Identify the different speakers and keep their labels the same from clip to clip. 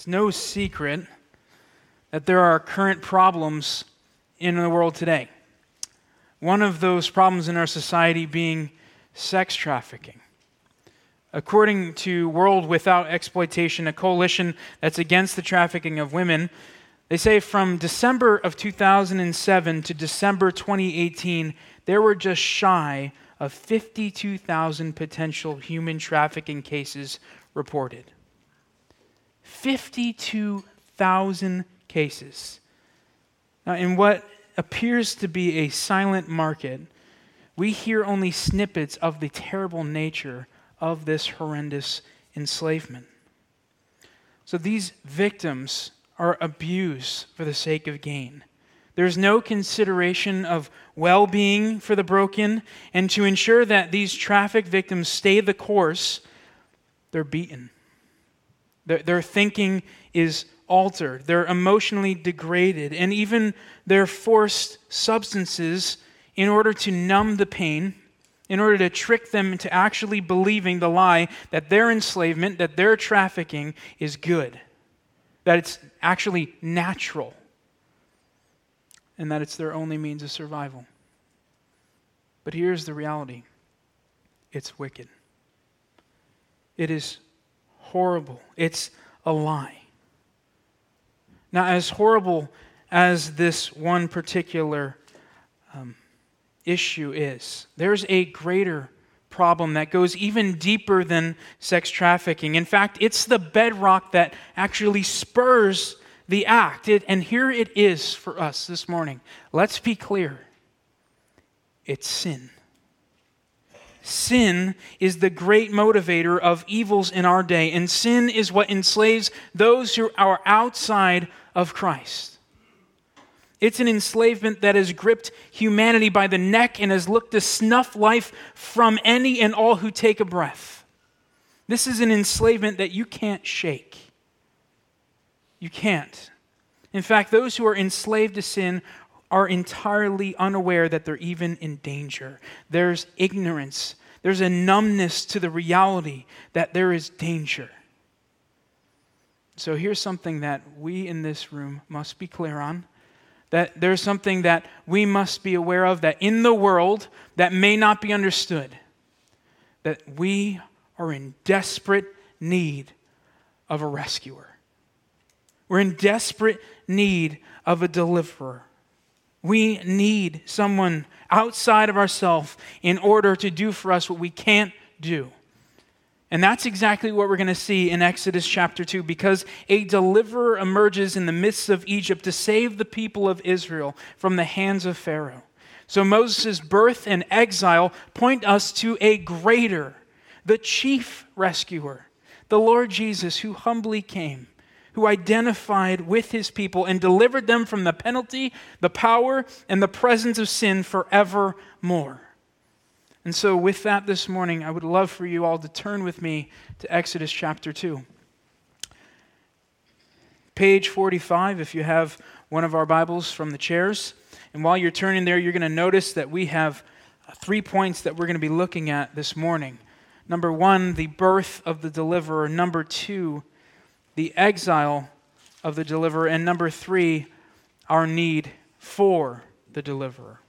Speaker 1: It's no secret that there are current problems in the world today. One of those problems in our society being sex trafficking. According to World Without Exploitation, a coalition that's against the trafficking of women, they say from December of 2007 to December 2018, there were just shy of 52,000 potential human trafficking cases reported. 52,000 cases. Now, in what appears to be a silent market, we hear only snippets of the terrible nature of this horrendous enslavement. So these victims are abused for the sake of gain. There's no consideration of well being for the broken, and to ensure that these traffic victims stay the course, they're beaten. Their, their thinking is altered, they're emotionally degraded, and even they're forced substances in order to numb the pain, in order to trick them into actually believing the lie that their enslavement, that their trafficking is good, that it's actually natural, and that it's their only means of survival. But here's the reality it's wicked. It is horrible. It's a lie. Now, as horrible as this one particular um, issue is, there's a greater problem that goes even deeper than sex trafficking. In fact, it's the bedrock that actually spurs the act. It, and here it is for us this morning. Let's be clear it's sin. Sin is the great motivator of evils in our day, and sin is what enslaves those who are outside of Christ. It's an enslavement that has gripped humanity by the neck and has looked to snuff life from any and all who take a breath. This is an enslavement that you can't shake. You can't. In fact, those who are enslaved to sin are entirely unaware that they're even in danger. There's ignorance, there's a numbness to the reality that there is danger. So here's something that we in this room must be clear on that there's something that we must be aware of that in the world that may not be understood that we are in desperate need of a rescuer we're in desperate need of a deliverer we need someone outside of ourselves in order to do for us what we can't do and that's exactly what we're going to see in Exodus chapter 2 because a deliverer emerges in the midst of Egypt to save the people of Israel from the hands of Pharaoh. So Moses' birth and exile point us to a greater, the chief rescuer, the Lord Jesus, who humbly came, who identified with his people and delivered them from the penalty, the power, and the presence of sin forevermore. And so, with that this morning, I would love for you all to turn with me to Exodus chapter 2. Page 45, if you have one of our Bibles from the chairs. And while you're turning there, you're going to notice that we have uh, three points that we're going to be looking at this morning. Number one, the birth of the deliverer. Number two, the exile of the deliverer. And number three, our need for the deliverer.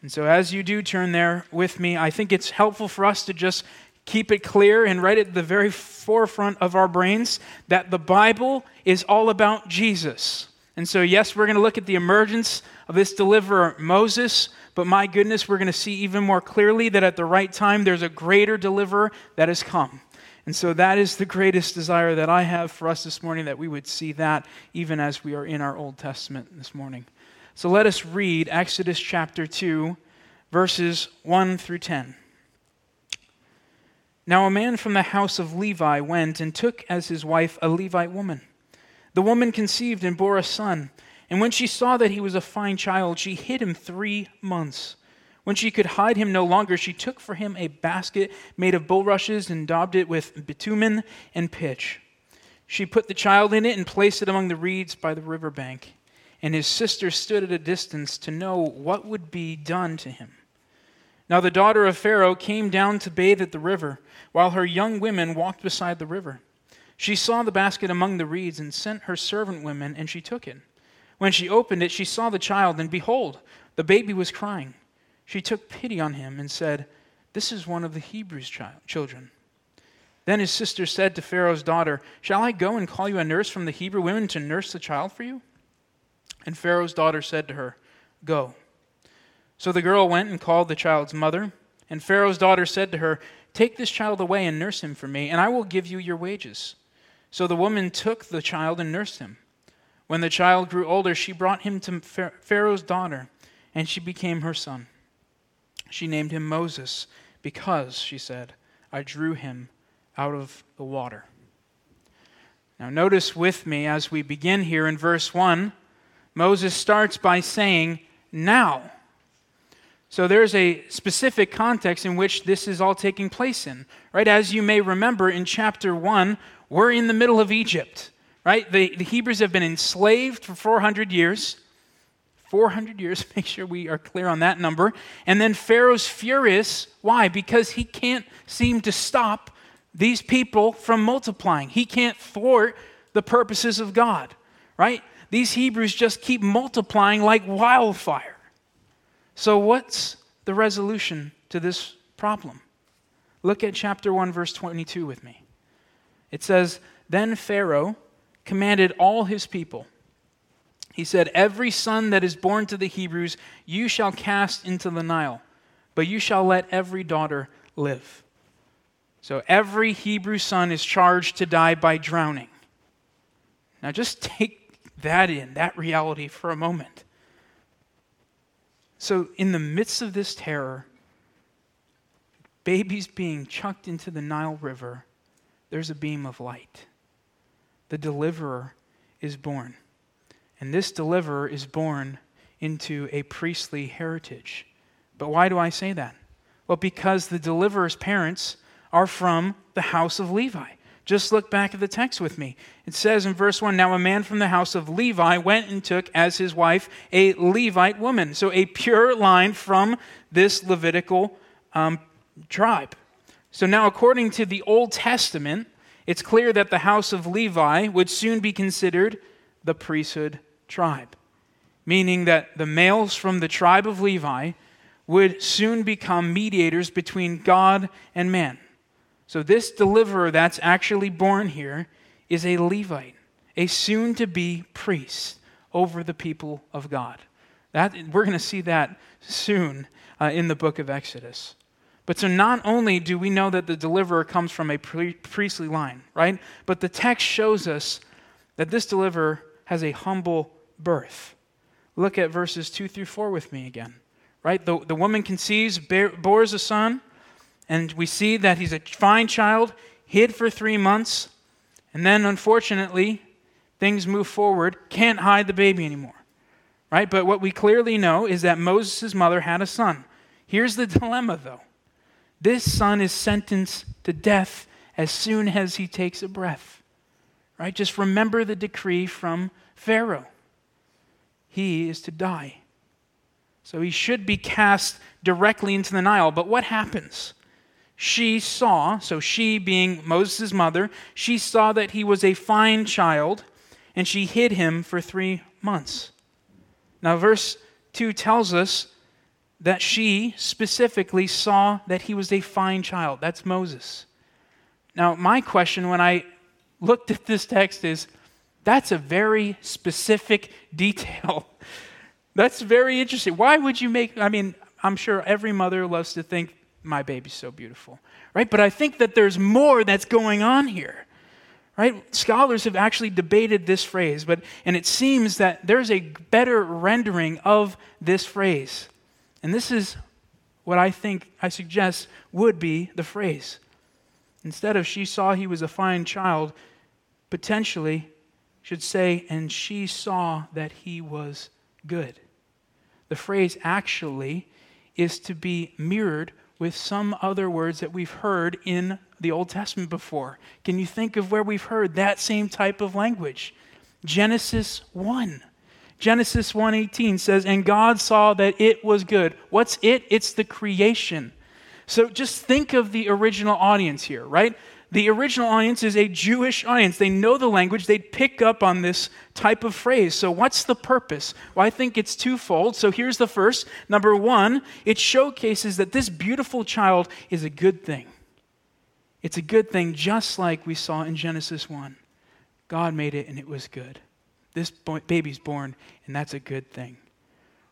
Speaker 1: And so, as you do turn there with me, I think it's helpful for us to just keep it clear and right at the very forefront of our brains that the Bible is all about Jesus. And so, yes, we're going to look at the emergence of this deliverer, Moses, but my goodness, we're going to see even more clearly that at the right time, there's a greater deliverer that has come. And so, that is the greatest desire that I have for us this morning that we would see that even as we are in our Old Testament this morning. So let us read Exodus chapter 2, verses 1 through 10. Now a man from the house of Levi went and took as his wife a Levite woman. The woman conceived and bore a son. And when she saw that he was a fine child, she hid him three months. When she could hide him no longer, she took for him a basket made of bulrushes and daubed it with bitumen and pitch. She put the child in it and placed it among the reeds by the river bank and his sister stood at a distance to know what would be done to him. Now the daughter of Pharaoh came down to bathe at the river, while her young women walked beside the river. She saw the basket among the reeds and sent her servant women, and she took it. When she opened it, she saw the child, and behold, the baby was crying. She took pity on him and said, This is one of the Hebrews' child, children. Then his sister said to Pharaoh's daughter, Shall I go and call you a nurse from the Hebrew women to nurse the child for you? And Pharaoh's daughter said to her, Go. So the girl went and called the child's mother. And Pharaoh's daughter said to her, Take this child away and nurse him for me, and I will give you your wages. So the woman took the child and nursed him. When the child grew older, she brought him to Pharaoh's daughter, and she became her son. She named him Moses, because, she said, I drew him out of the water. Now, notice with me as we begin here in verse 1, Moses starts by saying, Now. So there's a specific context in which this is all taking place in, right? As you may remember in chapter 1, we're in the middle of Egypt, right? The, the Hebrews have been enslaved for 400 years. 400 years, make sure we are clear on that number. And then Pharaoh's furious. Why? Because he can't seem to stop these people from multiplying. He can't thwart the purposes of God, right? These Hebrews just keep multiplying like wildfire. So, what's the resolution to this problem? Look at chapter 1, verse 22 with me. It says, Then Pharaoh commanded all his people. He said, Every son that is born to the Hebrews you shall cast into the Nile, but you shall let every daughter live. So every Hebrew son is charged to die by drowning. Now just take that in, that reality for a moment. So, in the midst of this terror, babies being chucked into the Nile River, there's a beam of light. The deliverer is born. And this deliverer is born into a priestly heritage. But why do I say that? Well, because the deliverer's parents are from the house of Levi. Just look back at the text with me. It says in verse 1 Now a man from the house of Levi went and took as his wife a Levite woman. So a pure line from this Levitical um, tribe. So now, according to the Old Testament, it's clear that the house of Levi would soon be considered the priesthood tribe, meaning that the males from the tribe of Levi would soon become mediators between God and man. So, this deliverer that's actually born here is a Levite, a soon to be priest over the people of God. That, we're going to see that soon uh, in the book of Exodus. But so not only do we know that the deliverer comes from a priestly line, right? But the text shows us that this deliverer has a humble birth. Look at verses 2 through 4 with me again, right? The, the woman conceives, bear, bores a son, and we see that he's a fine child, hid for three months, and then unfortunately, things move forward, can't hide the baby anymore, right? But what we clearly know is that Moses' mother had a son. Here's the dilemma, though this son is sentenced to death as soon as he takes a breath. Right? Just remember the decree from Pharaoh. He is to die. So he should be cast directly into the Nile. But what happens? She saw, so she being Moses' mother, she saw that he was a fine child, and she hid him for three months. Now, verse 2 tells us that she specifically saw that he was a fine child. That's Moses. Now, my question when I looked at this text is that's a very specific detail. that's very interesting. Why would you make, I mean, I'm sure every mother loves to think, my baby's so beautiful, right? But I think that there's more that's going on here, right? Scholars have actually debated this phrase, but, and it seems that there's a better rendering of this phrase. And this is what I think, I suggest, would be the phrase. Instead of she saw he was a fine child, potentially should say, and she saw that he was good. The phrase actually is to be mirrored with some other words that we've heard in the Old Testament before. Can you think of where we've heard that same type of language? Genesis 1. Genesis 1:18 says, "And God saw that it was good." What's it? It's the creation. So just think of the original audience here, right? The original audience is a Jewish audience. They know the language, they'd pick up on this type of phrase. So, what's the purpose? Well, I think it's twofold. So, here's the first. Number one, it showcases that this beautiful child is a good thing. It's a good thing, just like we saw in Genesis 1. God made it and it was good. This baby's born, and that's a good thing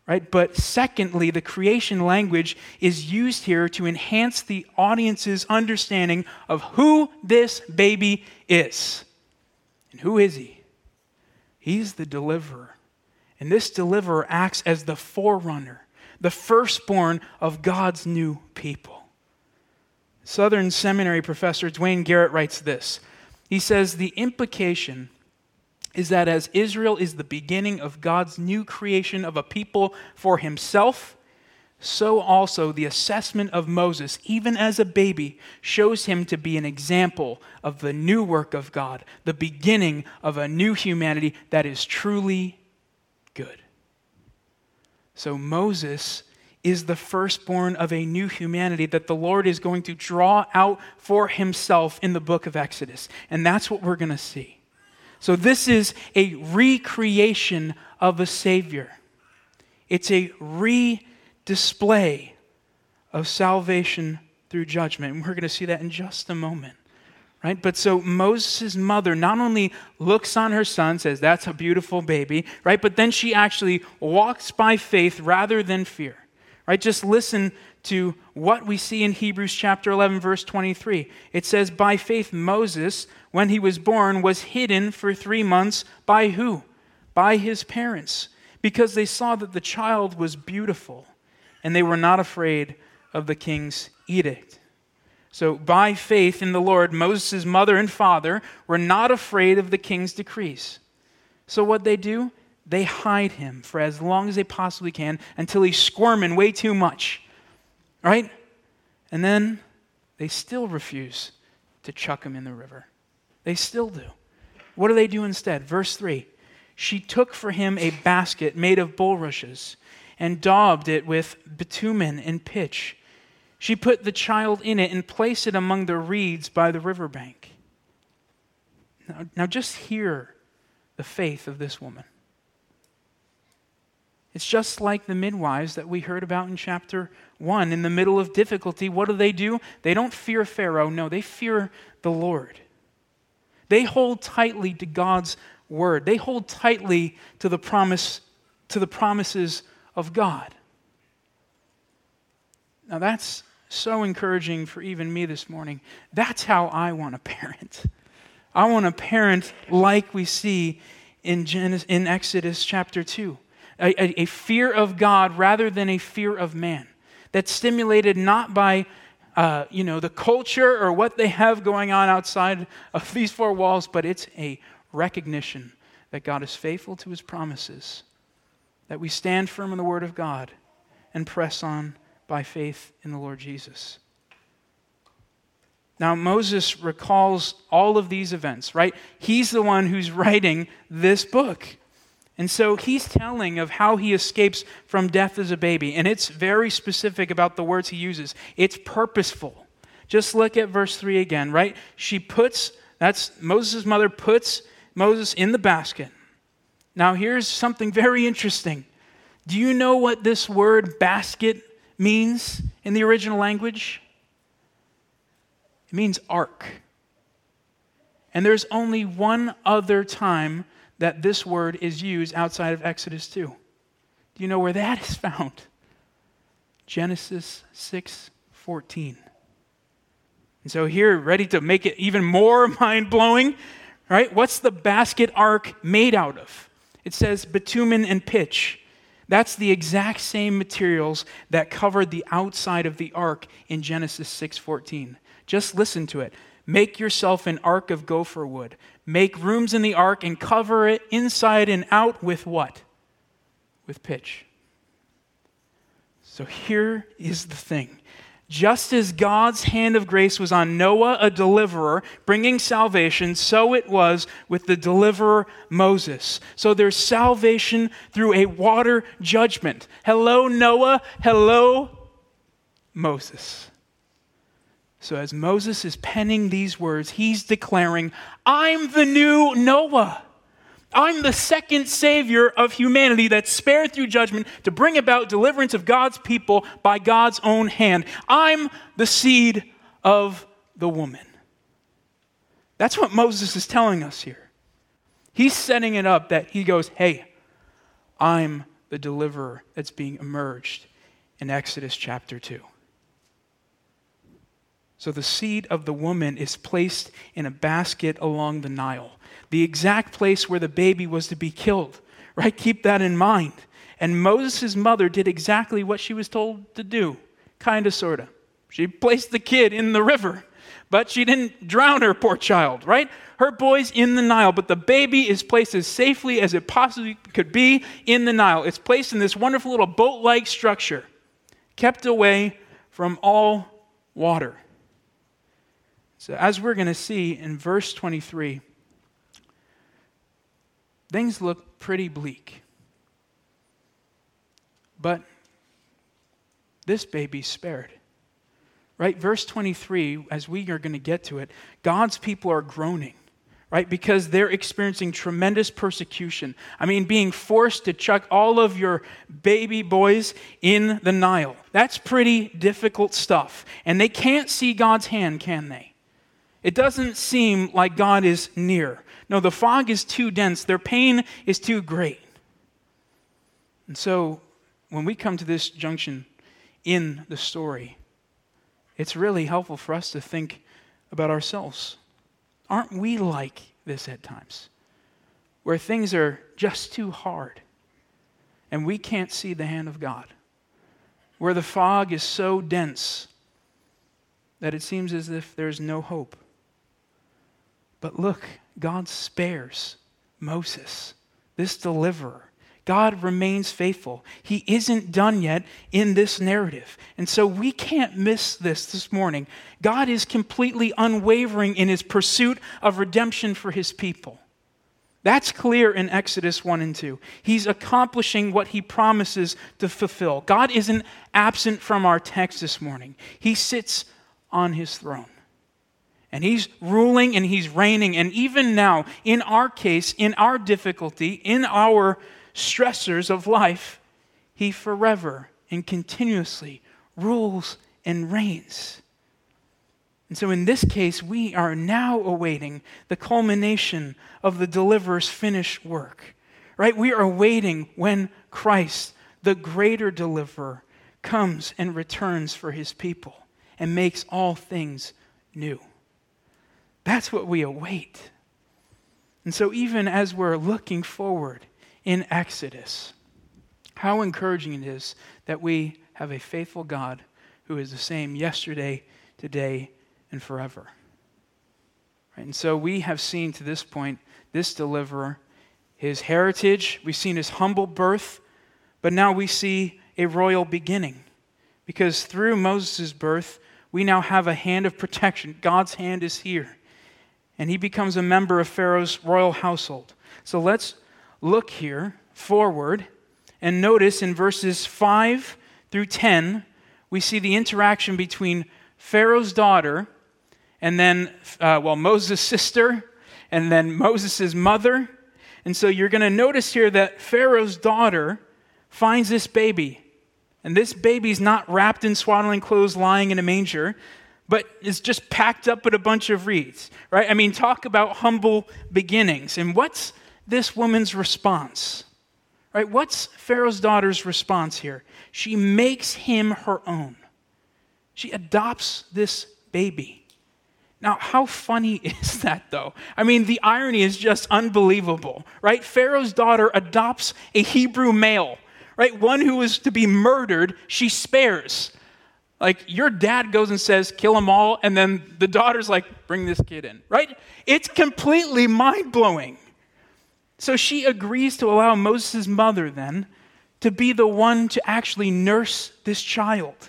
Speaker 1: right? But secondly, the creation language is used here to enhance the audience's understanding of who this baby is. And who is he? He's the deliverer. And this deliverer acts as the forerunner, the firstborn of God's new people. Southern Seminary professor Duane Garrett writes this. He says the implication is that as Israel is the beginning of God's new creation of a people for himself, so also the assessment of Moses, even as a baby, shows him to be an example of the new work of God, the beginning of a new humanity that is truly good. So Moses is the firstborn of a new humanity that the Lord is going to draw out for himself in the book of Exodus. And that's what we're going to see. So, this is a recreation of a Savior. It's a re display of salvation through judgment. And we're going to see that in just a moment. Right? But so Moses' mother not only looks on her son, says, That's a beautiful baby, right? But then she actually walks by faith rather than fear. Right? Just listen to what we see in Hebrews chapter 11, verse 23. It says, By faith, Moses, when he was born, was hidden for three months by who? By his parents, because they saw that the child was beautiful, and they were not afraid of the king's edict. So, by faith in the Lord, Moses' mother and father were not afraid of the king's decrees. So, what they do? They hide him for as long as they possibly can until he's squirming way too much right? And then they still refuse to chuck him in the river. They still do. What do they do instead? Verse 3 She took for him a basket made of bulrushes and daubed it with bitumen and pitch. She put the child in it and placed it among the reeds by the riverbank. Now, now just hear the faith of this woman. It's just like the midwives that we heard about in chapter 1. In the middle of difficulty, what do they do? They don't fear Pharaoh. No, they fear the Lord. They hold tightly to God's word. They hold tightly to the promise to the promises of God. Now that's so encouraging for even me this morning. That's how I want to parent. I want to parent like we see in, Genesis, in Exodus chapter 2 a, a, a fear of God rather than a fear of man. That's stimulated not by uh, you know, the culture or what they have going on outside of these four walls, but it's a recognition that God is faithful to his promises, that we stand firm in the word of God and press on by faith in the Lord Jesus. Now, Moses recalls all of these events, right? He's the one who's writing this book. And so he's telling of how he escapes from death as a baby. And it's very specific about the words he uses. It's purposeful. Just look at verse 3 again, right? She puts, that's Moses' mother puts Moses in the basket. Now, here's something very interesting. Do you know what this word basket means in the original language? It means ark. And there's only one other time that this word is used outside of Exodus 2. Do you know where that is found? Genesis 6 14. And so, here, ready to make it even more mind blowing, right? What's the basket ark made out of? It says bitumen and pitch. That's the exact same materials that covered the outside of the ark in Genesis 6:14. Just listen to it. Make yourself an ark of gopher wood. Make rooms in the ark and cover it inside and out with what? With pitch. So here is the thing. Just as God's hand of grace was on Noah, a deliverer, bringing salvation, so it was with the deliverer Moses. So there's salvation through a water judgment. Hello, Noah. Hello, Moses. So, as Moses is penning these words, he's declaring, I'm the new Noah. I'm the second savior of humanity that's spared through judgment to bring about deliverance of God's people by God's own hand. I'm the seed of the woman. That's what Moses is telling us here. He's setting it up that he goes, Hey, I'm the deliverer that's being emerged in Exodus chapter 2. So the seed of the woman is placed in a basket along the Nile, the exact place where the baby was to be killed. Right? Keep that in mind. And Moses' mother did exactly what she was told to do, kind of, sort of. She placed the kid in the river, but she didn't drown her poor child, right? Her boy's in the Nile, but the baby is placed as safely as it possibly could be in the Nile. It's placed in this wonderful little boat like structure, kept away from all water. So, as we're going to see in verse 23, things look pretty bleak. But this baby's spared. Right? Verse 23, as we are going to get to it, God's people are groaning right? Because they're experiencing tremendous persecution. I mean, being forced to chuck all of your baby boys in the Nile. That's pretty difficult stuff. And they can't see God's hand, can they? It doesn't seem like God is near. No, the fog is too dense, their pain is too great. And so, when we come to this junction in the story, it's really helpful for us to think about ourselves. Aren't we like this at times? Where things are just too hard and we can't see the hand of God. Where the fog is so dense that it seems as if there's no hope. But look, God spares Moses, this deliverer. God remains faithful. He isn't done yet in this narrative. And so we can't miss this this morning. God is completely unwavering in his pursuit of redemption for his people. That's clear in Exodus 1 and 2. He's accomplishing what he promises to fulfill. God isn't absent from our text this morning, he sits on his throne. And he's ruling and he's reigning. And even now, in our case, in our difficulty, in our stressors of life, he forever and continuously rules and reigns. And so, in this case, we are now awaiting the culmination of the deliverer's finished work. Right? We are waiting when Christ, the greater deliverer, comes and returns for his people and makes all things new. That's what we await. And so, even as we're looking forward in Exodus, how encouraging it is that we have a faithful God who is the same yesterday, today, and forever. Right? And so, we have seen to this point this deliverer, his heritage, we've seen his humble birth, but now we see a royal beginning. Because through Moses' birth, we now have a hand of protection. God's hand is here and he becomes a member of Pharaoh's royal household. So let's look here forward and notice in verses 5 through 10, we see the interaction between Pharaoh's daughter and then, uh, well, Moses' sister and then Moses' mother. And so you're going to notice here that Pharaoh's daughter finds this baby. And this baby's not wrapped in swaddling clothes lying in a manger but is just packed up with a bunch of reeds, right? I mean, talk about humble beginnings. And what's this woman's response? Right? What's Pharaoh's daughter's response here? She makes him her own. She adopts this baby. Now, how funny is that, though? I mean, the irony is just unbelievable, right? Pharaoh's daughter adopts a Hebrew male, right? One who is to be murdered, she spares. Like your dad goes and says, kill them all, and then the daughter's like, bring this kid in, right? It's completely mind blowing. So she agrees to allow Moses' mother then to be the one to actually nurse this child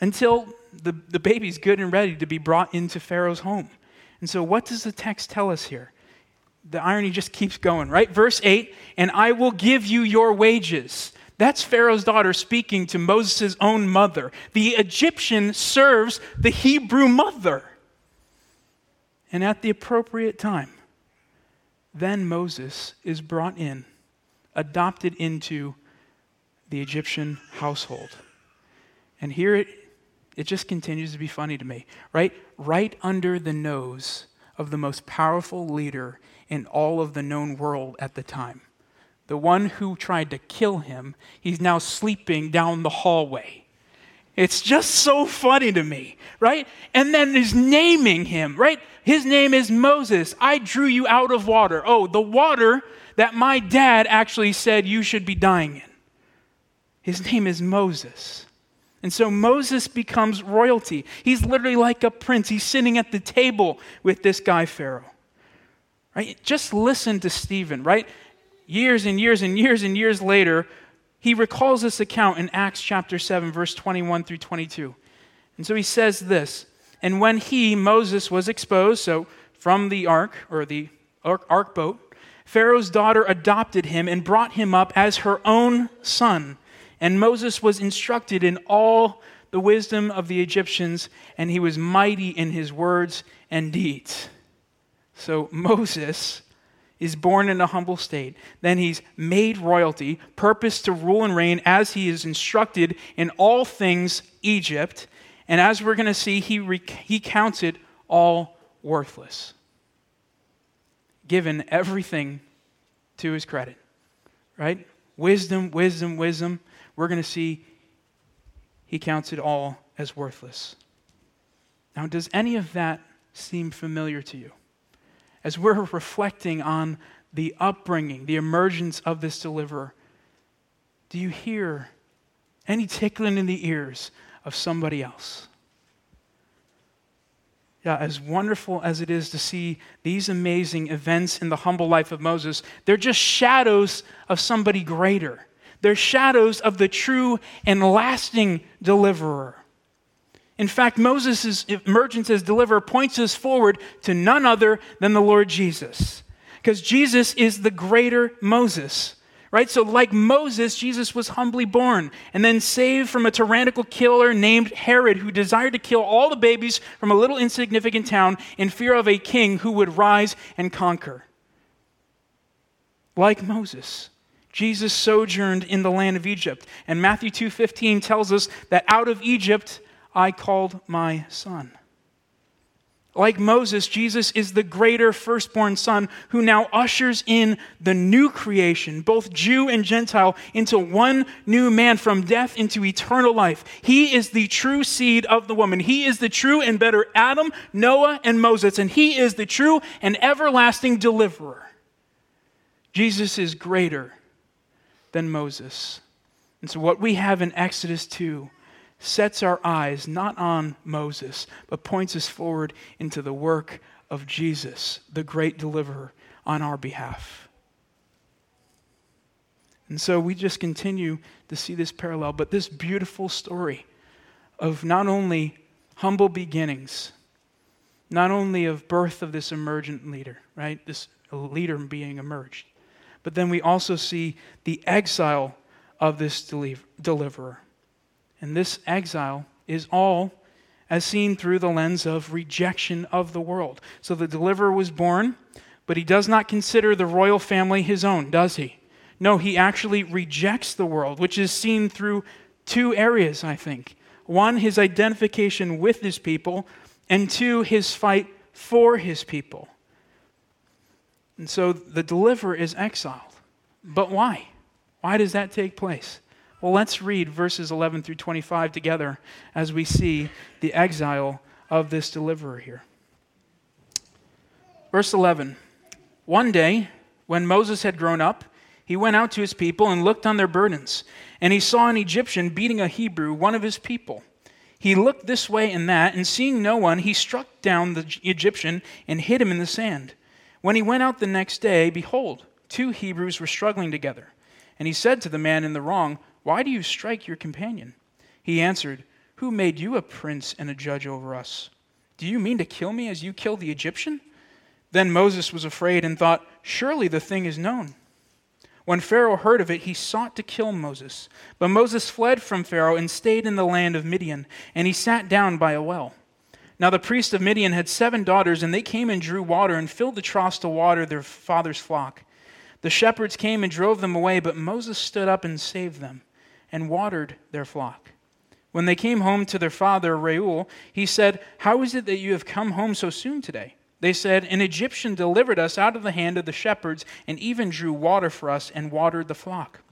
Speaker 1: until the, the baby's good and ready to be brought into Pharaoh's home. And so, what does the text tell us here? The irony just keeps going, right? Verse 8, and I will give you your wages That's Pharaoh's daughter speaking to Moses' own mother. The Egyptian serves the Hebrew mother. And at the appropriate time, then Moses is brought in, adopted into the Egyptian household. And here it, it just continues to be funny to me, right? Right under the nose of the most powerful leader in all of the known world at the time. The one who tried to kill him, he's now sleeping down the hallway. It's just so funny to me, right? And then he's naming him, right? His name is Moses. I drew you out of water. Oh, the water that my dad actually said you should be dying in. His name is Moses. And so Moses becomes royalty. He's literally like a prince. He's sitting at the table with this guy, Pharaoh. Right? Just listen to Stephen, right? Years and years and years and years later, he recalls this account in Acts chapter 7, verse 21 through 22. And so he says this And when he, Moses, was exposed, so from the ark, or the ark boat, Pharaoh's daughter adopted him and brought him up as her own son. And Moses was instructed in all the wisdom of the Egyptians, and he was mighty in his words and deeds. So Moses is born in a humble state. Then he's made royalty, purposed to rule and reign as he is instructed in all things Egypt. And as we're going to see, he, rec- he counts it all worthless, given everything to his credit. Right? Wisdom, wisdom, wisdom we're going to see he counts it all as worthless. Now, does any of that seem familiar to you? As we're reflecting on the upbringing, the emergence of this deliverer, do you hear any tickling in the ears of somebody else? Yeah, as wonderful as it is to see these amazing events in the humble life of Moses, they're just shadows of somebody greater. They're shadows of the true and lasting deliverer. In fact, Moses' emergence as deliverer points us forward to none other than the Lord Jesus. Because Jesus is the greater Moses, right? So, like Moses, Jesus was humbly born and then saved from a tyrannical killer named Herod, who desired to kill all the babies from a little insignificant town in fear of a king who would rise and conquer. Like Moses, Jesus sojourned in the land of Egypt. And Matthew 2:15 tells us that out of Egypt I called my son. Like Moses, Jesus is the greater firstborn son who now ushers in the new creation, both Jew and Gentile, into one new man from death into eternal life. He is the true seed of the woman. He is the true and better Adam, Noah, and Moses, and he is the true and everlasting deliverer. Jesus is greater than Moses. And so, what we have in Exodus 2 sets our eyes not on Moses, but points us forward into the work of Jesus, the great deliverer, on our behalf. And so we just continue to see this parallel, but this beautiful story of not only humble beginnings, not only of birth of this emergent leader, right? This leader being emerged, but then we also see the exile of this deliverer. And this exile is all as seen through the lens of rejection of the world. So the deliverer was born, but he does not consider the royal family his own, does he? No, he actually rejects the world, which is seen through two areas, I think. One, his identification with his people, and two, his fight for his people. And so the deliverer is exiled. But why? Why does that take place? Well, let's read verses 11 through 25 together as we see the exile of this deliverer here. Verse 11 One day, when Moses had grown up, he went out to his people and looked on their burdens, and he saw an Egyptian beating a Hebrew, one of his people. He looked this way and that, and seeing no one, he struck down the Egyptian and hid him in the sand. When he went out the next day, behold, two Hebrews were struggling together. And he said to the man in the wrong, Why do you strike your companion? He answered, Who made you a prince and a judge over us? Do you mean to kill me as you killed the Egyptian? Then Moses was afraid and thought, Surely the thing is known. When Pharaoh heard of it, he sought to kill Moses. But Moses fled from Pharaoh and stayed in the land of Midian, and he sat down by a well. Now the priest of Midian had seven daughters, and they came and drew water and filled the troughs to water their father's flock. The shepherds came and drove them away, but Moses stood up and saved them and watered their flock. When they came home to their father Reuel, he said, How is it that you have come home so soon today? They said, An Egyptian delivered us out of the hand of the shepherds, and even drew water for us and watered the flock.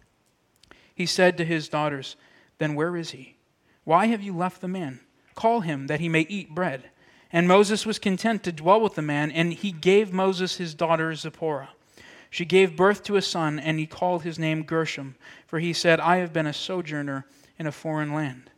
Speaker 1: He said to his daughters, Then where is he? Why have you left the man? Call him, that he may eat bread. And Moses was content to dwell with the man, and he gave Moses his daughter Zipporah. She gave birth to a son, and he called his name Gershom, for he said, I have been a sojourner in a foreign land.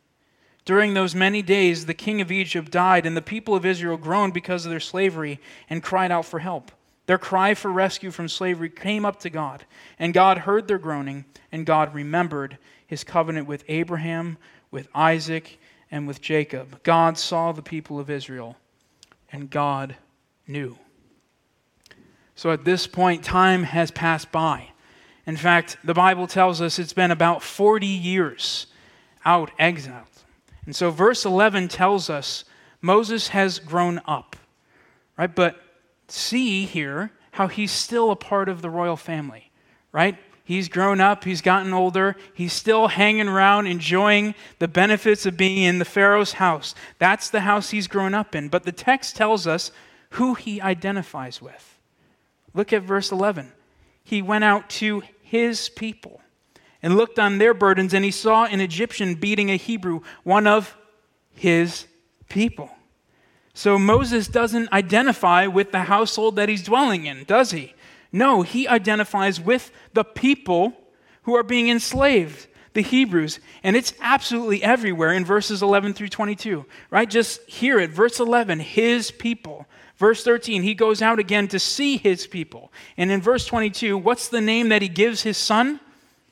Speaker 1: During those many days, the king of Egypt died, and the people of Israel groaned because of their slavery and cried out for help. Their cry for rescue from slavery came up to God, and God heard their groaning, and God remembered his covenant with Abraham, with Isaac, and with Jacob. God saw the people of Israel, and God knew. So at this point, time has passed by. In fact, the Bible tells us it's been about 40 years out exiled. And so verse 11 tells us Moses has grown up, right? But see here how he's still a part of the royal family, right? He's grown up, he's gotten older, he's still hanging around, enjoying the benefits of being in the Pharaoh's house. That's the house he's grown up in. But the text tells us who he identifies with. Look at verse 11. He went out to his people and looked on their burdens, and he saw an Egyptian beating a Hebrew, one of his people. So Moses doesn't identify with the household that he's dwelling in, does he? No, he identifies with the people who are being enslaved, the Hebrews. And it's absolutely everywhere in verses 11 through 22, right? Just hear it. Verse 11, his people. Verse 13, he goes out again to see his people. And in verse 22, what's the name that he gives his son?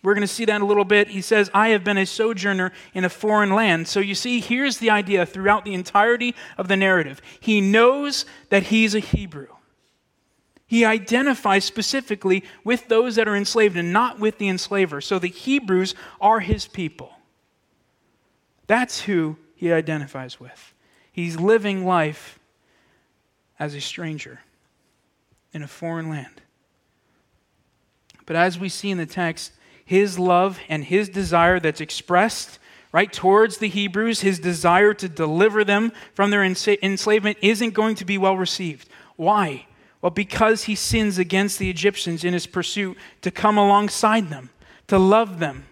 Speaker 1: We're going to see that in a little bit. He says, I have been a sojourner in a foreign land. So you see, here's the idea throughout the entirety of the narrative. He knows that he's a Hebrew. He identifies specifically with those that are enslaved and not with the enslaver. So the Hebrews are his people. That's who he identifies with. He's living life as a stranger in a foreign land. But as we see in the text, his love and his desire that's expressed right towards the Hebrews, his desire to deliver them from their enslavement isn't going to be well received. Why? Well, because he sins against the Egyptians in his pursuit to come alongside them, to love them,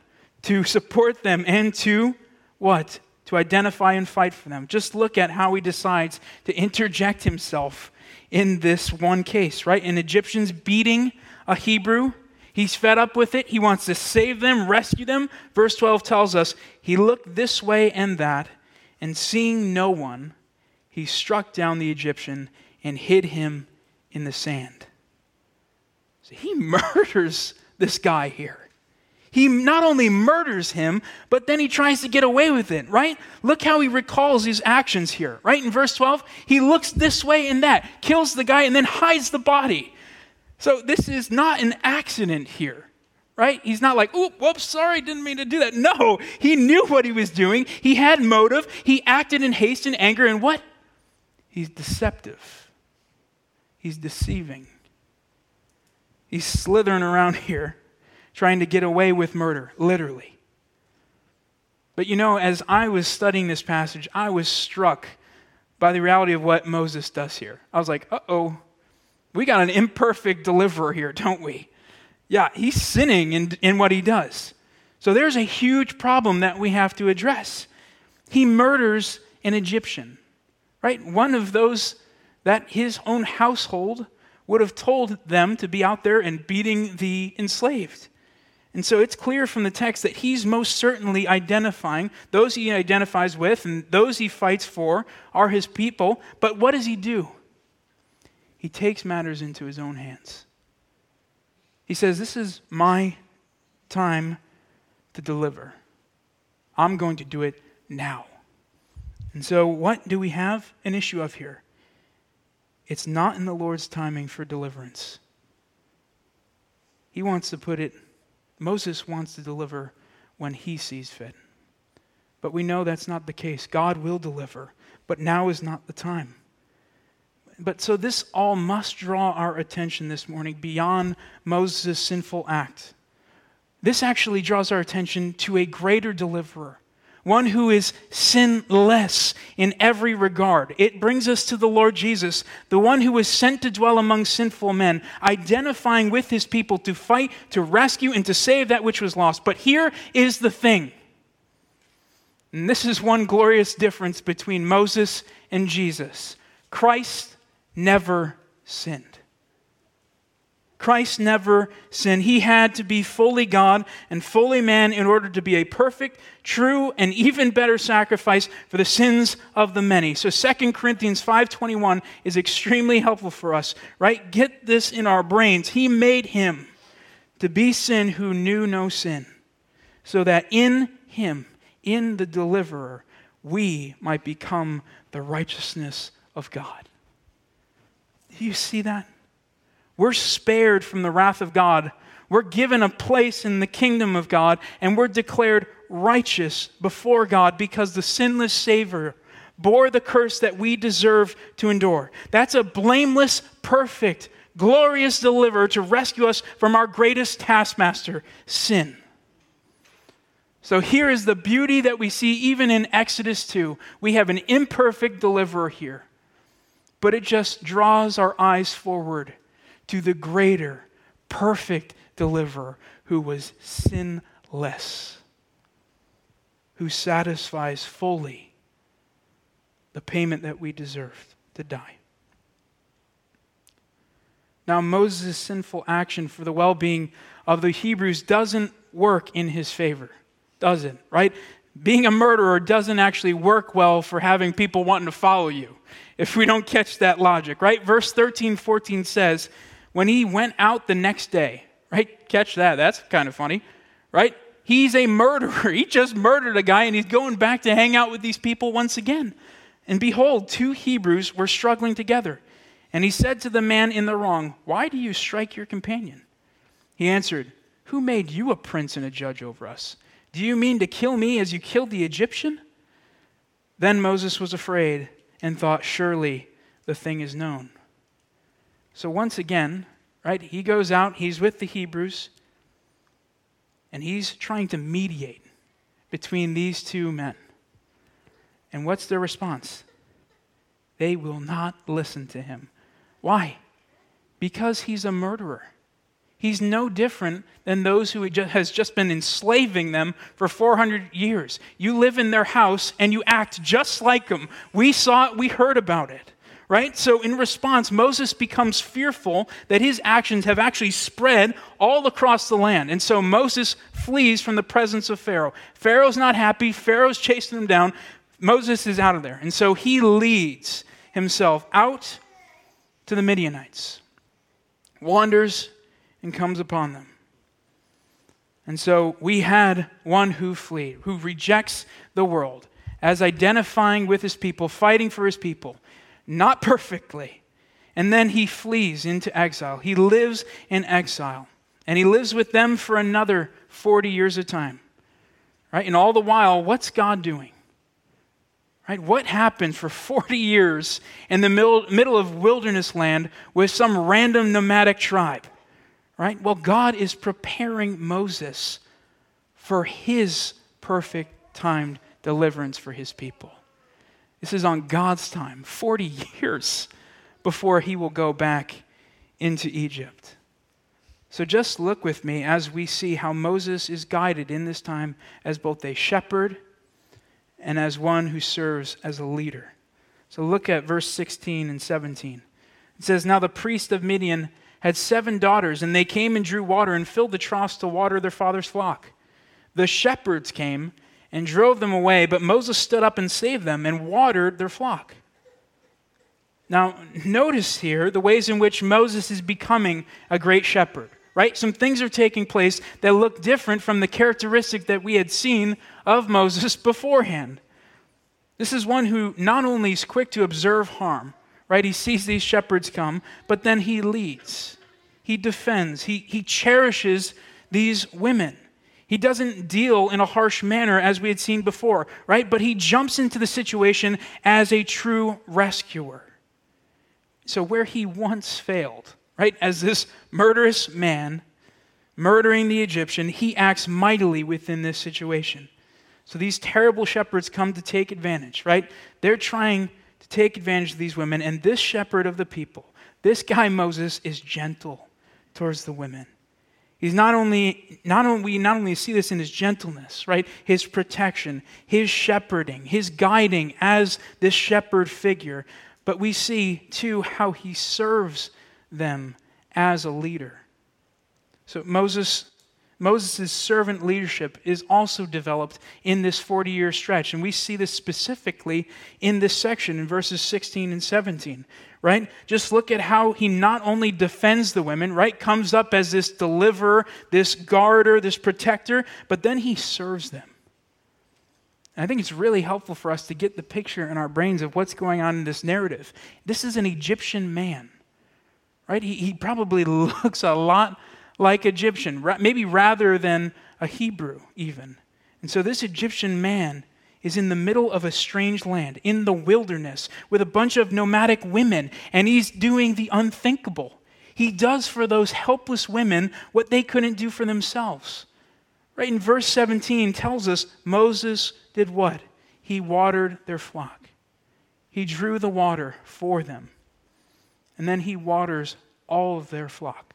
Speaker 1: to support them, and to what? To identify and fight for them. Just look at how he decides to interject himself in this one case, right? An Egyptian's beating a Hebrew. He's fed up with it. He wants to save them, rescue them. Verse 12 tells us he looked this way and that, and seeing no one, he struck down the Egyptian and hid him in the sand. So he murders this guy here. He not only murders him, but then he tries to get away with it, right? Look how he recalls his actions here, right? In verse 12, he looks this way and that, kills the guy, and then hides the body. So this is not an accident here, right? He's not like, oop, whoops, sorry, didn't mean to do that. No, he knew what he was doing. He had motive. He acted in haste and anger, and what? He's deceptive. He's deceiving. He's slithering around here trying to get away with murder, literally. But you know, as I was studying this passage, I was struck by the reality of what Moses does here. I was like, uh oh, we got an imperfect deliverer here, don't we? Yeah, he's sinning in, in what he does. So there's a huge problem that we have to address. He murders an Egyptian, right? One of those that his own household would have told them to be out there and beating the enslaved. And so it's clear from the text that he's most certainly identifying those he identifies with and those he fights for are his people. But what does he do? He takes matters into his own hands. He says, This is my time to deliver. I'm going to do it now. And so, what do we have an issue of here? It's not in the Lord's timing for deliverance. He wants to put it Moses wants to deliver when he sees fit. But we know that's not the case. God will deliver, but now is not the time. But so this all must draw our attention this morning beyond Moses' sinful act. This actually draws our attention to a greater deliverer, one who is sinless in every regard. It brings us to the Lord Jesus, the one who was sent to dwell among sinful men, identifying with his people to fight, to rescue, and to save that which was lost. But here is the thing. And this is one glorious difference between Moses and Jesus. Christ never sinned. Christ never sinned. He had to be fully God and fully man in order to be a perfect, true, and even better sacrifice for the sins of the many. So 2 Corinthians 5:21 is extremely helpful for us, right? Get this in our brains. He made him to be sin who knew no sin, so that in him, in the deliverer, we might become the righteousness of God. Do you see that? We're spared from the wrath of God. We're given a place in the kingdom of God, and we're declared righteous before God because the sinless Savior bore the curse that we deserve to endure. That's a blameless, perfect, glorious deliverer to rescue us from our greatest taskmaster, sin. So here is the beauty that we see even in Exodus 2. We have an imperfect deliverer here, but it just draws our eyes forward to the greater, perfect deliverer who was sinless, who satisfies fully the payment that we deserved to die. Now, Moses' sinful action for the well being of the Hebrews doesn't work in his favor, does it? Right? Being a murderer doesn't actually work well for having people wanting to follow you if we don't catch that logic, right? Verse 13, 14 says, when he went out the next day, right? Catch that. That's kind of funny, right? He's a murderer. He just murdered a guy and he's going back to hang out with these people once again. And behold, two Hebrews were struggling together. And he said to the man in the wrong, Why do you strike your companion? He answered, Who made you a prince and a judge over us? Do you mean to kill me as you killed the Egyptian? Then Moses was afraid and thought, Surely the thing is known. So once again, right, he goes out, he's with the Hebrews, and he's trying to mediate between these two men. And what's their response? They will not listen to him. Why? Because he's a murderer. He's no different than those who has just been enslaving them for 400 years. You live in their house and you act just like them. We saw it, we heard about it right? So, in response, Moses becomes fearful that his actions have actually spread all across the land. And so Moses flees from the presence of Pharaoh. Pharaoh's not happy, Pharaoh's chasing him down. Moses is out of there. And so he leads himself out to the Midianites, wanders, and comes upon them. And so we had one who flees, who rejects the world as identifying with his people, fighting for his people not perfectly. And then he flees into exile. He lives in exile. And he lives with them for another 40 years of time. Right? And all the while, what's God doing? Right? What happened for 40 years in the middle of wilderness land with some random nomadic tribe? Right? Well, God is preparing Moses for his perfect timed deliverance for his people. This is on God's time, 40 years before he will go back into Egypt. So just look with me as we see how Moses is guided in this time as both a shepherd and as one who serves as a leader. So look at verse 16 and 17. It says, Now the priest of Midian had seven daughters, and they came and drew water and filled the troughs to water their father's flock. The shepherds came and drove them away, but Moses stood up and saved them and watered their flock. Now, notice here the ways in which Moses is becoming a great shepherd, right? Some things are taking place that look different from the characteristic that we had seen of Moses beforehand. This is one who not only is quick to observe harm, right? He sees these shepherds come, but then he leads, he defends, he, he cherishes these women. He doesn't deal in a harsh manner as we had seen before, right? But he jumps into the situation as a true rescuer. So, where he once failed, right, as this murderous man murdering the Egyptian, he acts mightily within this situation. So, these terrible shepherds come to take advantage, right? They're trying to take advantage of these women, and this shepherd of the people, this guy Moses, is gentle towards the women. He's not only, not only, we not only see this in his gentleness, right? His protection, his shepherding, his guiding as this shepherd figure, but we see too how he serves them as a leader. So Moses Moses' servant leadership is also developed in this 40 year stretch. And we see this specifically in this section in verses 16 and 17, right? Just look at how he not only defends the women, right? Comes up as this deliverer, this guarder, this protector, but then he serves them. And I think it's really helpful for us to get the picture in our brains of what's going on in this narrative. This is an Egyptian man, right? He, he probably looks a lot like Egyptian, maybe rather than a Hebrew, even. And so this Egyptian man is in the middle of a strange land, in the wilderness, with a bunch of nomadic women, and he's doing the unthinkable. He does for those helpless women what they couldn't do for themselves. Right in verse 17 tells us Moses did what? He watered their flock. He drew the water for them. And then he waters all of their flock.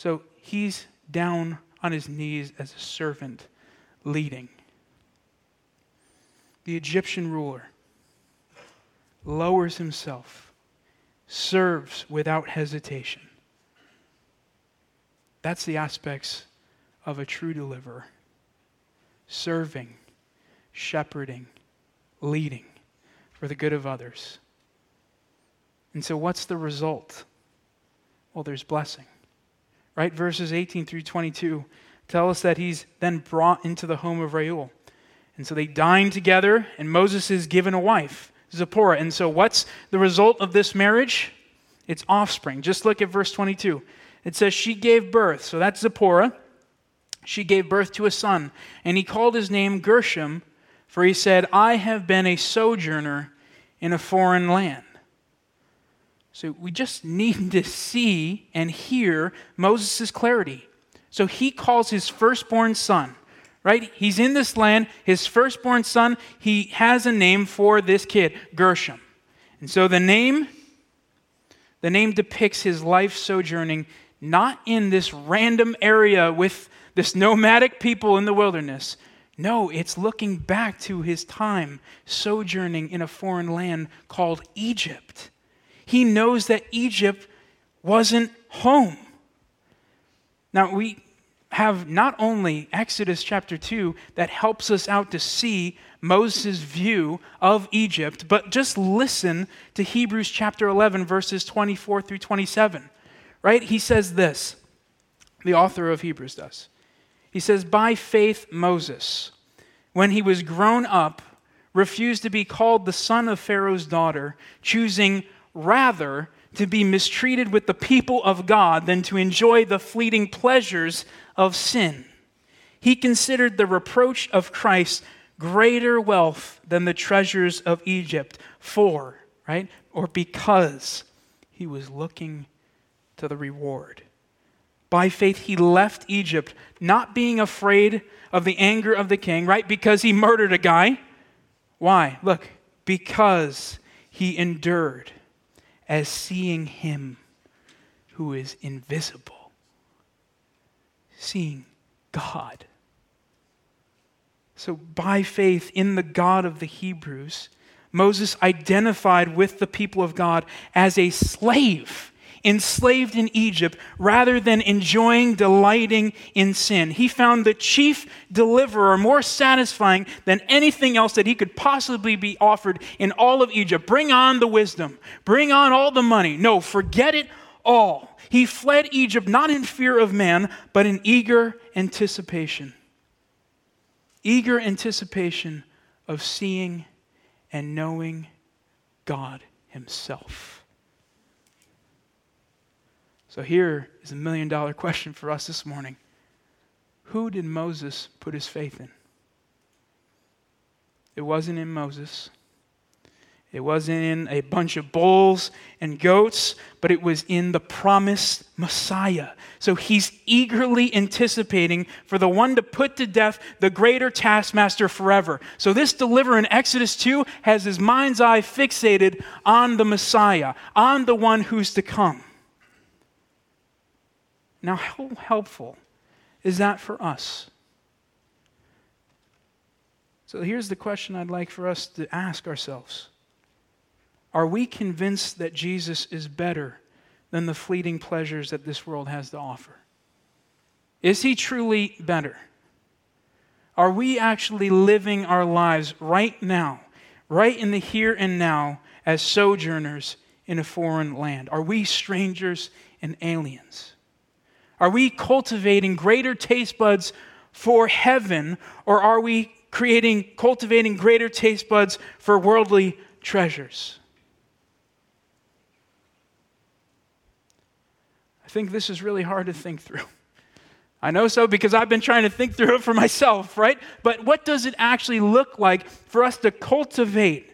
Speaker 1: So he's down on his knees as a servant, leading. The Egyptian ruler lowers himself, serves without hesitation. That's the aspects of a true deliverer serving, shepherding, leading for the good of others. And so, what's the result? Well, there's blessing right? Verses 18 through 22 tell us that he's then brought into the home of Reuel. And so they dine together, and Moses is given a wife, Zipporah. And so, what's the result of this marriage? It's offspring. Just look at verse 22. It says, She gave birth. So that's Zipporah. She gave birth to a son, and he called his name Gershom, for he said, I have been a sojourner in a foreign land. So we just need to see and hear Moses' clarity. So he calls his firstborn son, right? He's in this land, his firstborn son, he has a name for this kid, Gershom. And so the name the name depicts his life sojourning not in this random area with this nomadic people in the wilderness. No, it's looking back to his time sojourning in a foreign land called Egypt he knows that Egypt wasn't home. Now, we have not only Exodus chapter 2 that helps us out to see Moses' view of Egypt, but just listen to Hebrews chapter 11, verses 24 through 27. Right? He says this, the author of Hebrews does. He says, By faith, Moses, when he was grown up, refused to be called the son of Pharaoh's daughter, choosing rather to be mistreated with the people of God than to enjoy the fleeting pleasures of sin. He considered the reproach of Christ greater wealth than the treasures of Egypt, for, right, or because he was looking to the reward. By faith, he left Egypt, not being afraid of the anger of the king, right, because he murdered a guy. Why? Look, because he endured as seeing Him who is invisible, seeing God. So, by faith in the God of the Hebrews, Moses identified with the people of God as a slave enslaved in Egypt rather than enjoying, delighting in sin. He found the chief deliverer more satisfying than anything else that he could possibly be offered in all of Egypt. Bring on the wisdom, bring on all the money. No, forget it all. He fled Egypt not in fear of man, but in eager anticipation. Eager anticipation of seeing and knowing God Himself. So here is a million dollar question for us this morning Who did Moses put his faith in? It wasn't in Moses. It wasn't in a bunch of bulls and goats, but it was in the promised Messiah. So he's eagerly anticipating for the one to put to death the greater taskmaster forever. So this deliverer in Exodus 2 has his mind's eye fixated on the Messiah, on the one who's to come. Now, how helpful is that for us? So here's the question I'd like for us to ask ourselves Are we convinced that Jesus is better than the fleeting pleasures that this world has to offer? Is he truly better? Are we actually living our lives right now, right in the here and now, as sojourners in a foreign land? Are we strangers and aliens? Are we cultivating greater taste buds for heaven, or are we creating, cultivating greater taste buds for worldly treasures. I think this is really hard to think through. I know so because I've been trying to think through it for myself, right? But what does it actually look like for us to cultivate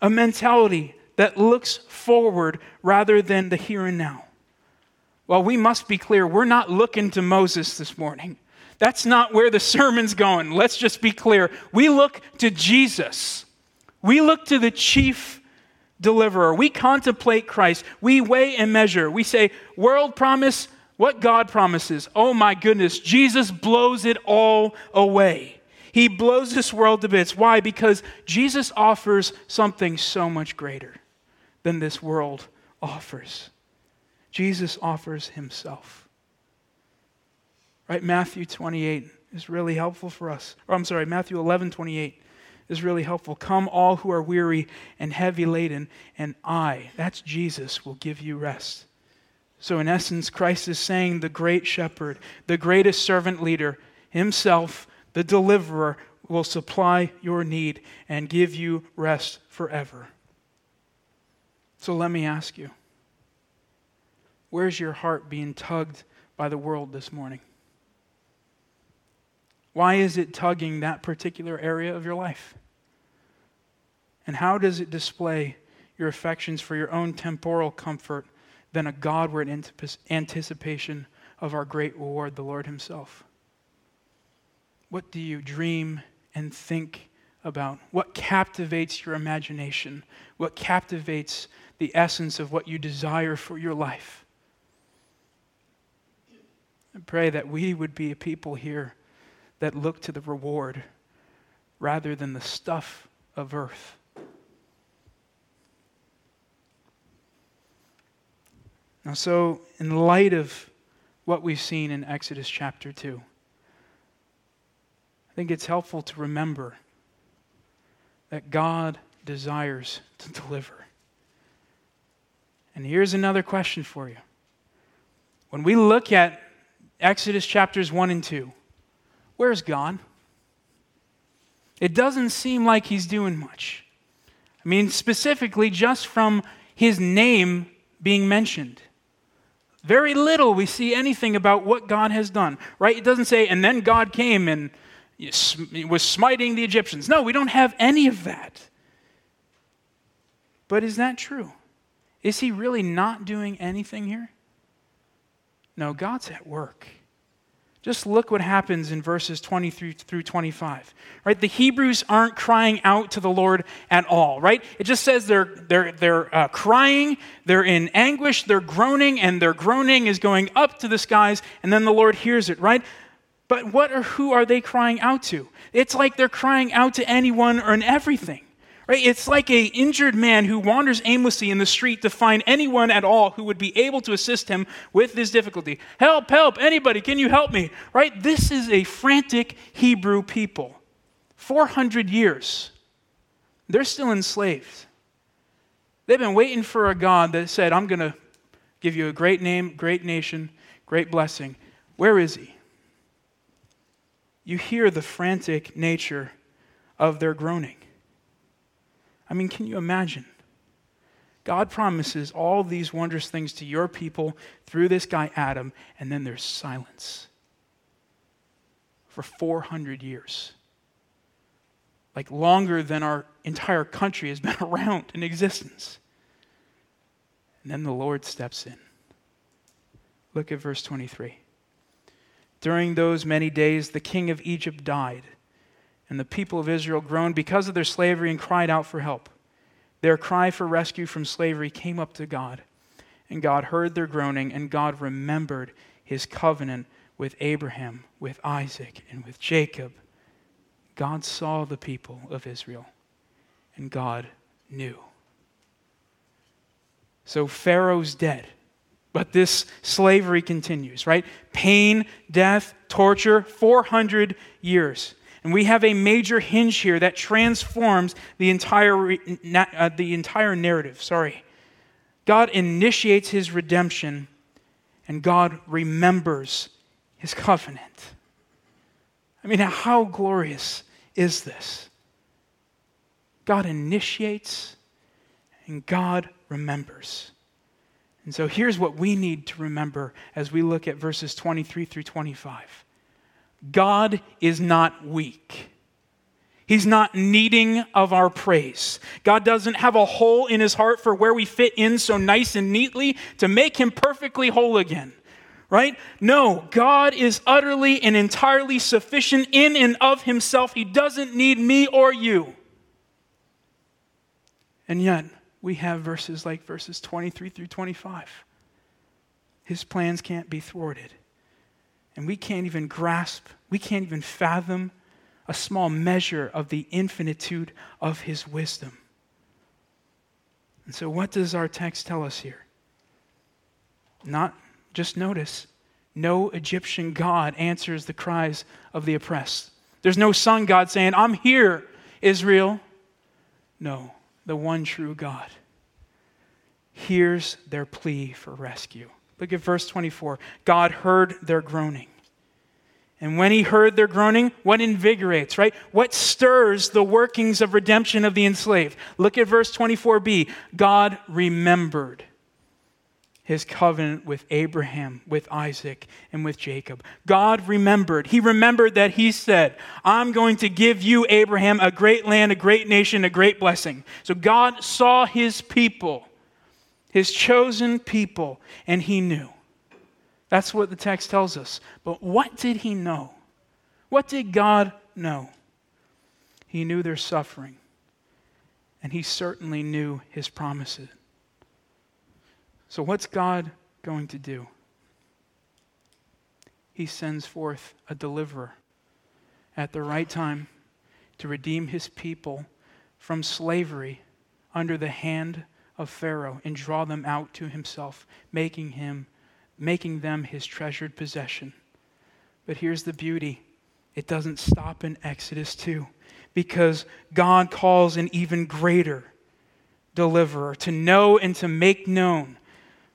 Speaker 1: a mentality that looks forward rather than the here and now? Well, we must be clear, we're not looking to Moses this morning. That's not where the sermon's going. Let's just be clear. We look to Jesus, we look to the chief deliverer. We contemplate Christ. We weigh and measure. We say, world promise, what God promises. Oh my goodness, Jesus blows it all away. He blows this world to bits. Why? Because Jesus offers something so much greater than this world offers. Jesus offers himself. Right? Matthew 28 is really helpful for us. Or I'm sorry, Matthew 11, 28 is really helpful. Come, all who are weary and heavy laden, and I, that's Jesus, will give you rest. So, in essence, Christ is saying the great shepherd, the greatest servant leader, himself, the deliverer, will supply your need and give you rest forever. So, let me ask you where's your heart being tugged by the world this morning? Why is it tugging that particular area of your life? And how does it display your affections for your own temporal comfort than a Godward anticipation of our great reward, the Lord Himself? What do you dream and think about? What captivates your imagination? What captivates the essence of what you desire for your life? I pray that we would be a people here that look to the reward rather than the stuff of earth. Now, so in light of what we've seen in Exodus chapter 2, I think it's helpful to remember that God desires to deliver. And here's another question for you. When we look at Exodus chapters 1 and 2, Where's God? It doesn't seem like he's doing much. I mean, specifically, just from his name being mentioned. Very little we see anything about what God has done, right? It doesn't say, and then God came and was smiting the Egyptians. No, we don't have any of that. But is that true? Is he really not doing anything here? No, God's at work. Just look what happens in verses 23 through 25. Right? The Hebrews aren't crying out to the Lord at all, right? It just says they're, they're, they're uh, crying, they're in anguish, they're groaning, and their groaning is going up to the skies, and then the Lord hears it, right? But what or who are they crying out to? It's like they're crying out to anyone or and everything. Right? It's like a injured man who wanders aimlessly in the street to find anyone at all who would be able to assist him with this difficulty. Help, help, anybody, can you help me? Right? This is a frantic Hebrew people. 400 years. They're still enslaved. They've been waiting for a God that said, I'm going to give you a great name, great nation, great blessing. Where is he? You hear the frantic nature of their groaning. I mean, can you imagine? God promises all these wondrous things to your people through this guy Adam, and then there's silence for 400 years. Like longer than our entire country has been around in existence. And then the Lord steps in. Look at verse 23. During those many days, the king of Egypt died, and the people of Israel groaned because of their slavery and cried out for help. Their cry for rescue from slavery came up to God, and God heard their groaning, and God remembered his covenant with Abraham, with Isaac, and with Jacob. God saw the people of Israel, and God knew. So Pharaoh's dead, but this slavery continues, right? Pain, death, torture, 400 years. And we have a major hinge here that transforms the entire, uh, the entire narrative. Sorry. God initiates his redemption, and God remembers his covenant. I mean, how glorious is this? God initiates, and God remembers. And so here's what we need to remember as we look at verses 23 through 25. God is not weak. He's not needing of our praise. God doesn't have a hole in his heart for where we fit in so nice and neatly to make him perfectly whole again. Right? No, God is utterly and entirely sufficient in and of himself. He doesn't need me or you. And yet, we have verses like verses 23 through 25. His plans can't be thwarted. And we can't even grasp, we can't even fathom a small measure of the infinitude of his wisdom. And so, what does our text tell us here? Not just notice, no Egyptian God answers the cries of the oppressed. There's no sun God saying, I'm here, Israel. No, the one true God hears their plea for rescue. Look at verse 24. God heard their groaning. And when he heard their groaning, what invigorates, right? What stirs the workings of redemption of the enslaved? Look at verse 24b. God remembered his covenant with Abraham, with Isaac, and with Jacob. God remembered. He remembered that he said, I'm going to give you, Abraham, a great land, a great nation, a great blessing. So God saw his people his chosen people, and he knew. That's what the text tells us. But what did he know? What did God know? He knew their suffering, and he certainly knew his promises. So, what's God going to do? He sends forth a deliverer at the right time to redeem his people from slavery under the hand of Pharaoh and draw them out to himself, making him making them his treasured possession. But here's the beauty. It doesn't stop in Exodus 2 because God calls an even greater deliverer to know and to make known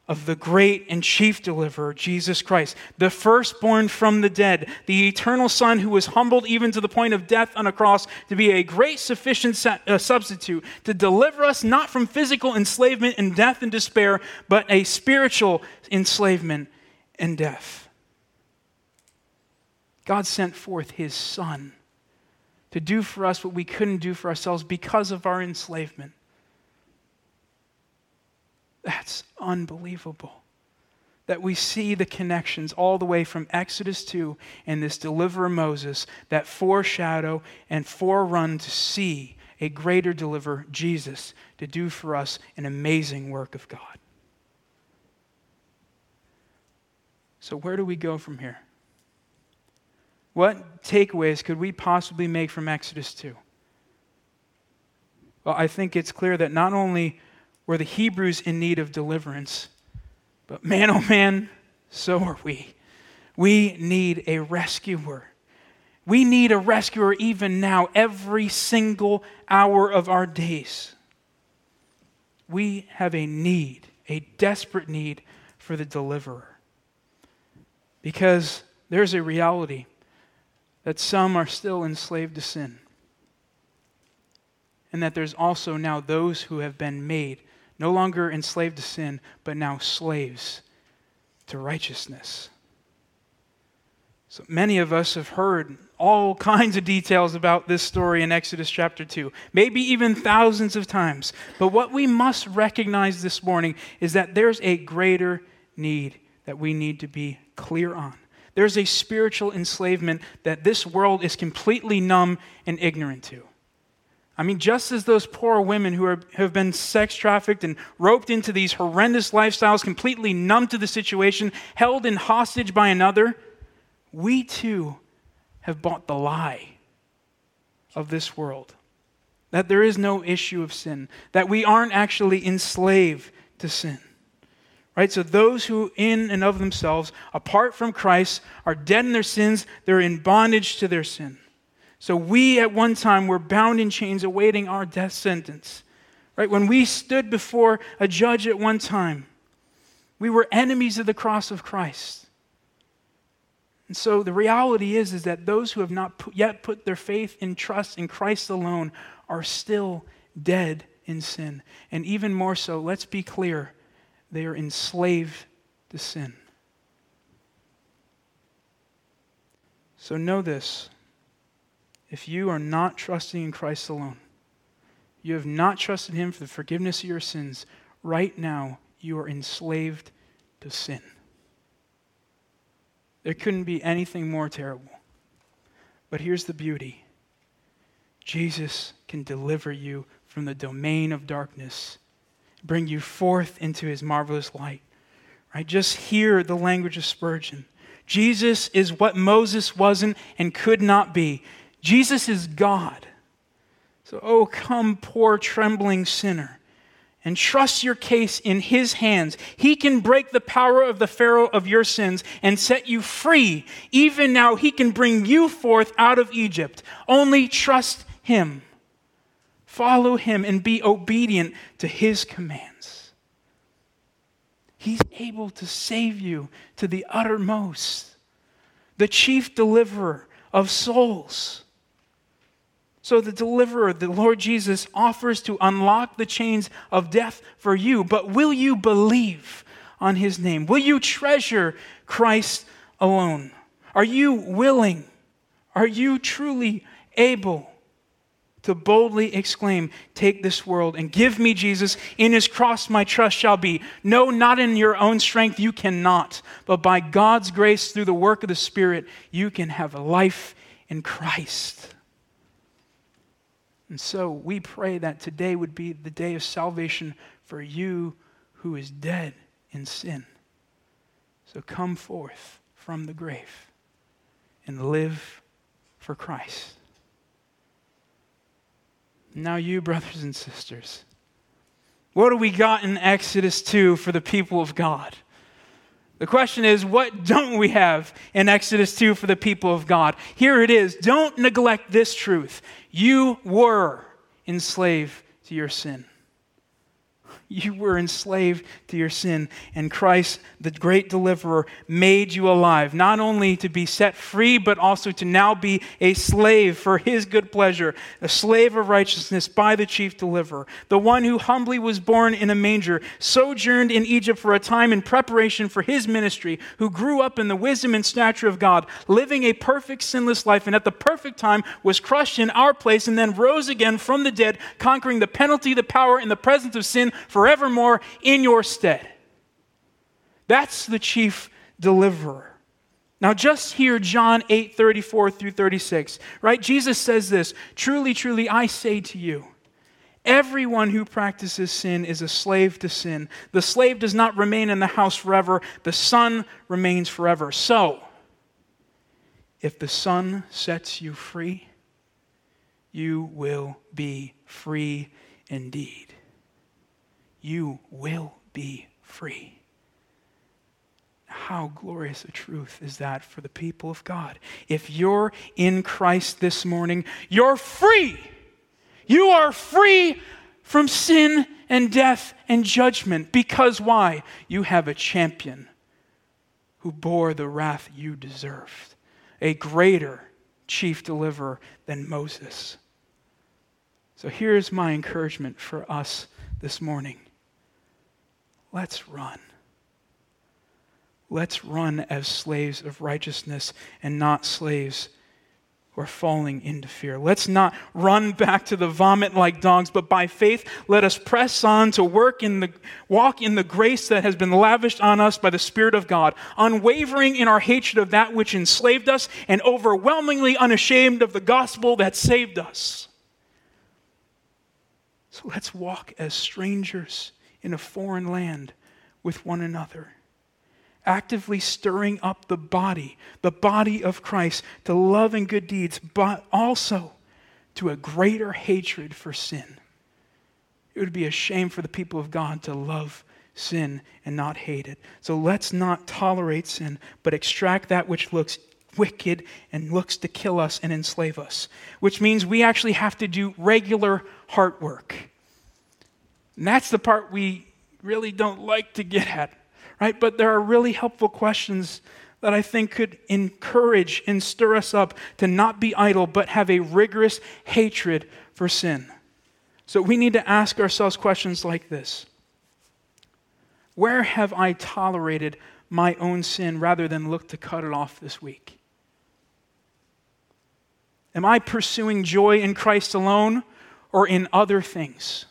Speaker 1: of the great and chief deliverer, Jesus Christ, the firstborn from the dead, the eternal Son who was humbled even to the point of death on a cross to be a great sufficient uh, substitute to deliver us not from physical enslavement and death and despair, but a spiritual enslavement and death. God sent forth his Son to do for us what we couldn't do for ourselves because of our enslavement. That's unbelievable. That we see the connections all the way from Exodus 2 and this deliverer Moses that foreshadow and forerun to see a greater deliverer, Jesus, to do for us an amazing work of God. So, where do we go from here? What takeaways could we possibly make from Exodus 2? Well, I think it's clear that not only were the Hebrews in need of deliverance. But man, oh man, so are we. We need a rescuer. We need a rescuer even now, every single hour of our days. We have a need, a desperate need for the deliverer. Because there's a reality that some are still enslaved to sin. And that there's also now those who have been made no longer enslaved to sin, but now slaves to righteousness. So many of us have heard all kinds of details about this story in Exodus chapter 2, maybe even thousands of times. But what we must recognize this morning is that there's a greater need that we need to be clear on. There's a spiritual enslavement that this world is completely numb and ignorant to. I mean, just as those poor women who are, have been sex trafficked and roped into these horrendous lifestyles, completely numb to the situation, held in hostage by another, we too have bought the lie of this world that there is no issue of sin, that we aren't actually enslaved to sin. Right? So those who in and of themselves apart from Christ are dead in their sins, they're in bondage to their sin. So we at one time were bound in chains awaiting our death sentence. Right? When we stood before a judge at one time, we were enemies of the cross of Christ. And so the reality is, is that those who have not put, yet put their faith and trust in Christ alone are still dead in sin. And even more so, let's be clear, they are enslaved to sin. So know this if you are not trusting in Christ alone, you have not trusted Him for the forgiveness of your sins, right now you are enslaved to sin. There couldn't be anything more terrible. But here's the beauty Jesus can deliver you from the domain of darkness, bring you forth into his marvelous light. Right? Just hear the language of Spurgeon. Jesus is what Moses wasn't and could not be. Jesus is God. So, oh, come, poor trembling sinner, and trust your case in His hands. He can break the power of the Pharaoh of your sins and set you free. Even now, He can bring you forth out of Egypt. Only trust Him. Follow Him and be obedient to His commands. He's able to save you to the uttermost, the chief deliverer of souls. So the deliverer, the Lord Jesus, offers to unlock the chains of death for you. But will you believe on his name? Will you treasure Christ alone? Are you willing? Are you truly able to boldly exclaim, Take this world and give me Jesus. In his cross my trust shall be. No, not in your own strength, you cannot. But by God's grace through the work of the Spirit, you can have life in Christ. And so we pray that today would be the day of salvation for you who is dead in sin. So come forth from the grave and live for Christ. Now, you, brothers and sisters, what do we got in Exodus 2 for the people of God? The question is, what don't we have in Exodus 2 for the people of God? Here it is. Don't neglect this truth. You were enslaved to your sin. You were enslaved to your sin, and Christ, the great deliverer, made you alive, not only to be set free, but also to now be a slave for his good pleasure, a slave of righteousness by the chief deliverer, the one who humbly was born in a manger, sojourned in Egypt for a time in preparation for his ministry, who grew up in the wisdom and stature of God, living a perfect, sinless life, and at the perfect time was crushed in our place and then rose again from the dead, conquering the penalty, the power, and the presence of sin forevermore in your stead. That's the chief deliverer. Now, just hear John 8 34 through 36, right? Jesus says this Truly, truly, I say to you, everyone who practices sin is a slave to sin. The slave does not remain in the house forever, the son remains forever. So, if the son sets you free, you will be free indeed you will be free. How glorious a truth is that for the people of God. If you're in Christ this morning, you're free. You are free from sin and death and judgment. Because why? You have a champion who bore the wrath you deserved, a greater chief deliverer than Moses. So here's my encouragement for us this morning let's run. Let's run as slaves of righteousness and not slaves who are falling into fear. Let's not run back to the vomit like dogs, but by faith let us press on to work in the walk in the grace that has been lavished on us by the Spirit of God, unwavering in our hatred of that which enslaved us and overwhelmingly unashamed of the gospel that saved us. So let's walk as strangers in a foreign land with one another actively stirring up the body, the body of Christ, to love and good deeds, but also to a greater hatred for sin. It would be a shame for the people of God to love sin and not hate it. So let's not tolerate sin, but extract that which looks wicked and looks to kill us and enslave us, which means we actually have to do regular heart work. And that's the part we really don't like to get at right? But there are really helpful questions that I think could encourage and stir us up to not be idle, but have a rigorous hatred for sin. So we need to ask ourselves questions like this Where have I tolerated my own sin rather than look to cut it off this week? Am I pursuing joy in Christ alone or in other things?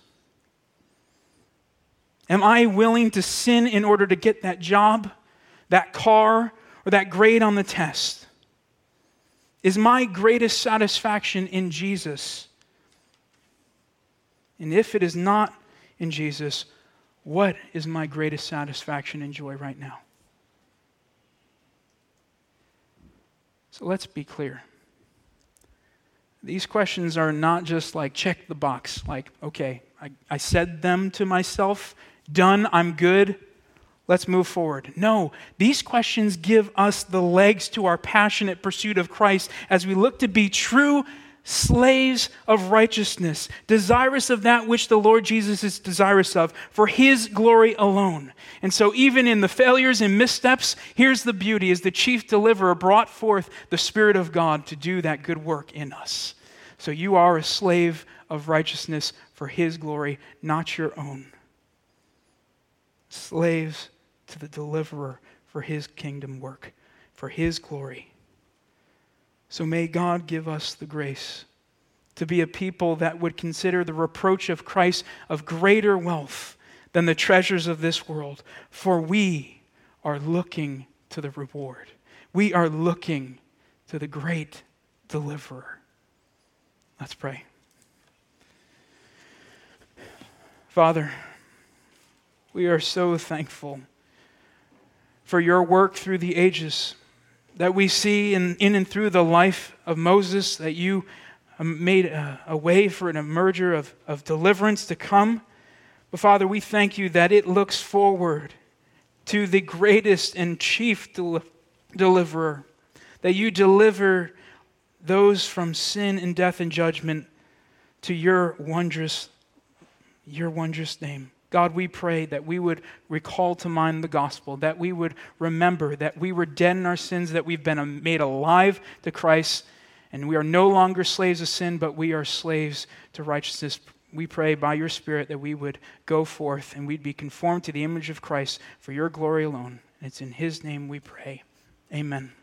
Speaker 1: Am I willing to sin in order to get that job, that car, or that grade on the test? Is my greatest satisfaction in Jesus? And if it is not in Jesus, what is my greatest satisfaction and joy right now? So let's be clear. These questions are not just like check the box, like, okay, I, I said them to myself done, I'm good, let's move forward. No, these questions give us the legs to our passionate pursuit of Christ as we look to be true slaves of righteousness, desirous of that which the Lord Jesus is desirous of, for his glory alone. And so, even in the failures and missteps, here's the beauty as the chief deliverer brought forth the Spirit of God to do that good work in us. So, you are a slave of righteousness for his glory, not your own slaves to the deliverer for his kingdom work, for his glory. So may God give us the grace to be a people that would consider the reproach of Christ of greater wealth than the treasures of this world, for we are looking to the reward. We are looking to the great deliverer. Let's pray. Father, we are so thankful for your work through the ages that we see in, in and through the life of Moses, that you um, made a, a way for an emerger of, of deliverance to come. But Father, we thank you that it looks forward to the greatest and chief del- deliverer, that you deliver those from sin and death and judgment to your wondrous, your wondrous name. God, we pray that we would recall to mind the gospel, that we would remember that we were dead in our sins, that we've been made alive to Christ, and we are no longer slaves of sin, but we are slaves to righteousness. We pray by your Spirit that we would go forth and we'd be conformed to the image of Christ for your glory alone. And it's in his name we pray. Amen.